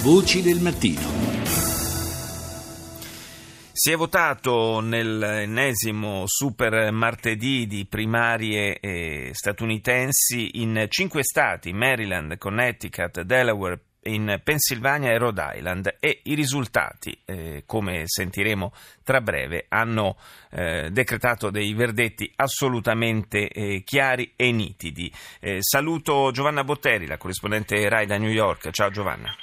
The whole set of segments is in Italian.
Voci del mattino. Si è votato nell'ennesimo super martedì di primarie eh, statunitensi in cinque stati, Maryland, Connecticut, Delaware, in Pennsylvania e Rhode Island e i risultati, eh, come sentiremo tra breve, hanno eh, decretato dei verdetti assolutamente eh, chiari e nitidi. Eh, saluto Giovanna Botteri, la corrispondente RAI da New York. Ciao Giovanna.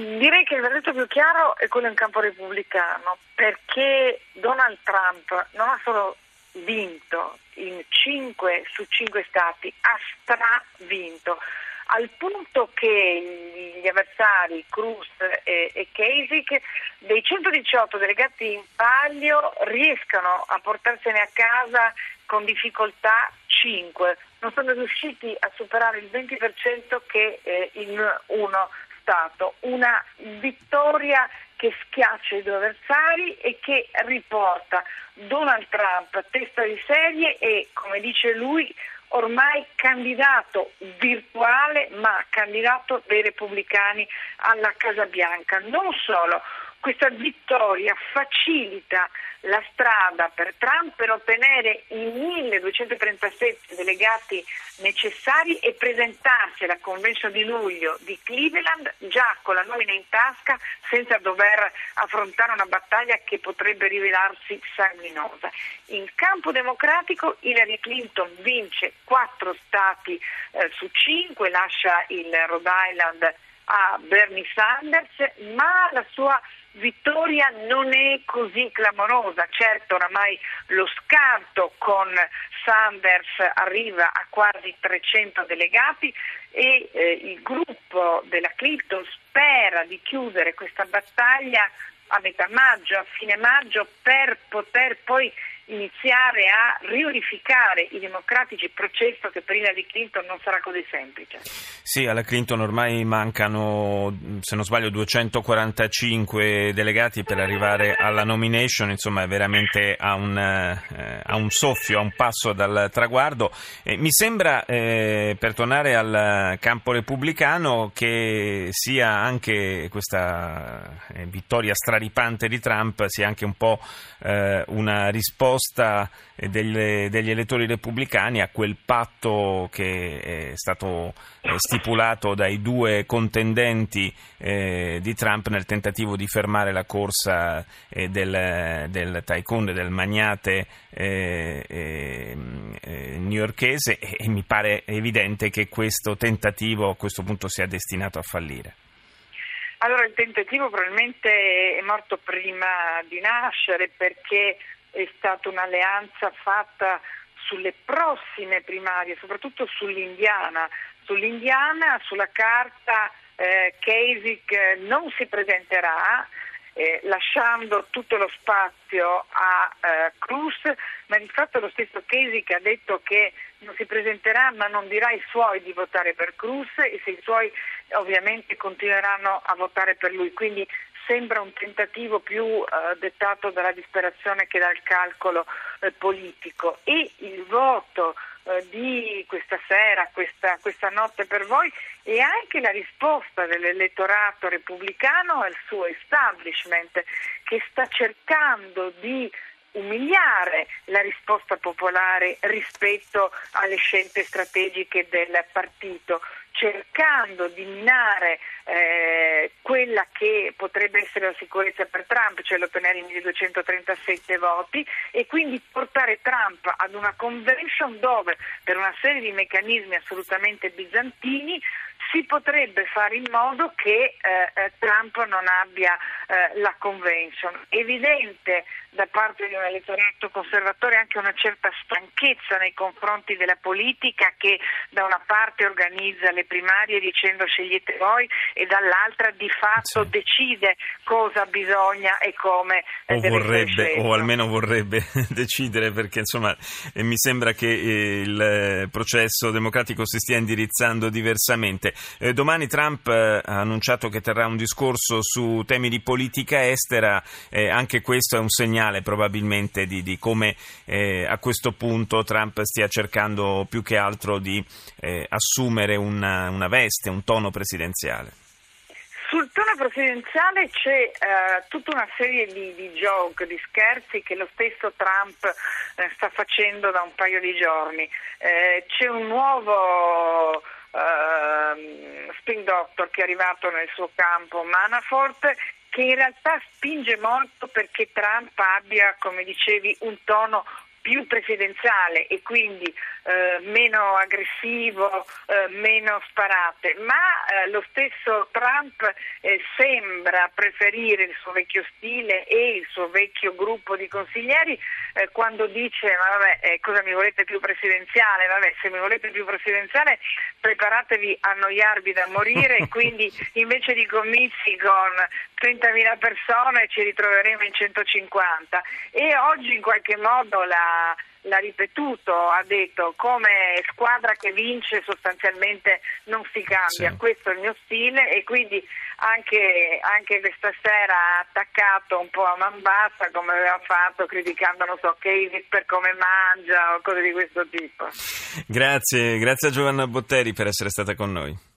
Direi che il verdetto più chiaro è quello in campo repubblicano, perché Donald Trump non ha solo vinto in 5 su 5 stati, ha stravinto al punto che gli avversari Cruz e, e Kasich dei 118 delegati in palio riescano a portarsene a casa con difficoltà 5, non sono riusciti a superare il 20% che eh, in uno Stato, una vittoria che schiaccia i due avversari e che riporta Donald Trump testa di serie e, come dice lui, ormai candidato virtuale ma candidato dei repubblicani alla Casa Bianca. Non solo, questa vittoria facilita la strada per Trump per ottenere i 1237 delegati necessari e presentarsi alla convention di luglio di Cleveland già con la nomina in tasca senza dover affrontare una battaglia che potrebbe rivelarsi sanguinosa. In campo democratico Hillary Clinton vince quattro stati eh, su cinque, lascia il Rhode Island a Bernie Sanders, ma la sua vittoria non è così clamorosa. Certo, oramai lo scarto con Sanders arriva a quasi 300 delegati e eh, il gruppo della Clinton spera di chiudere questa battaglia a metà maggio, a fine maggio, per poter poi iniziare a riunificare i democratici, processo che per Hillary Clinton non sarà così semplice. Sì, alla Clinton ormai mancano, se non sbaglio, 245 delegati per arrivare alla nomination, insomma è veramente a un, eh, a un soffio, a un passo dal traguardo. Eh, mi sembra, eh, per tornare al campo repubblicano, che sia anche questa eh, vittoria straripante di Trump sia anche un po' eh, una risposta risposta delle, degli elettori repubblicani a quel patto che è stato eh, stipulato dai due contendenti eh, di Trump nel tentativo di fermare la corsa eh, del, del tycoon, del magnate eh, eh, eh newyorkese e mi pare evidente che questo tentativo a questo punto sia destinato a fallire. Allora il tentativo probabilmente è morto prima di nascere perché è stata un'alleanza fatta sulle prossime primarie, soprattutto sull'Indiana. Sull'Indiana, sulla carta eh, Kasich non si presenterà, eh, lasciando tutto lo spazio a eh, Cruz, ma di fatto lo stesso Kasich ha detto che non si presenterà ma non dirà ai suoi di votare per Cruz e se i suoi ovviamente continueranno a votare per lui. Quindi sembra un tentativo più eh, dettato dalla disperazione che dal calcolo eh, politico e il voto eh, di questa sera, questa, questa, notte per voi e anche la risposta dell'elettorato repubblicano al suo establishment che sta cercando di umiliare la risposta popolare rispetto alle scelte strategiche del partito cercando di minare eh, quella che potrebbe essere la sicurezza per Trump, cioè l'ottenere i 1237 voti e quindi portare Trump ad una convention dove per una serie di meccanismi assolutamente bizantini si potrebbe fare in modo che eh, eh Trump non abbia eh, la convention. Evidente da parte di un elettorato conservatore anche una certa stanchezza nei confronti della politica che da una parte organizza le primarie dicendo scegliete voi e dall'altra di fatto sì. decide cosa bisogna e come eh, o vorrebbe o almeno vorrebbe decidere perché insomma eh, mi sembra che il processo democratico si stia indirizzando diversamente. Eh, domani Trump ha annunciato che terrà un discorso su temi di politica estera, anche questo è un segnale probabilmente di, di come eh, a questo punto Trump stia cercando più che altro di eh, assumere una, una veste, un tono presidenziale. sul tono presidenziale c'è uh, tutta una serie di, di, joke, di scherzi che lo stesso Trump uh, sta facendo da un paio di giorni. Uh, c'è un nuovo spin doctor che è arrivato nel suo campo, Manafort, che in realtà spinge molto perché Trump abbia, come dicevi, un tono più presidenziale e quindi eh, meno aggressivo, eh, meno sparate, ma eh, lo stesso Trump eh, sembra preferire il suo vecchio stile e il suo vecchio gruppo di consiglieri eh, quando dice ma vabbè eh, cosa mi volete più presidenziale? Vabbè se mi volete più presidenziale preparatevi a annoiarvi da morire e quindi invece di comizi con 30.000 persone ci ritroveremo in 150 e oggi in qualche modo la l'ha ripetuto, ha detto come squadra che vince sostanzialmente non si cambia, sì. questo è il mio stile e quindi anche, anche, questa sera ha attaccato un po' a man bassa come aveva fatto criticando, non so, Casey per come mangia o cose di questo tipo. Grazie, grazie a Giovanna Botteri per essere stata con noi.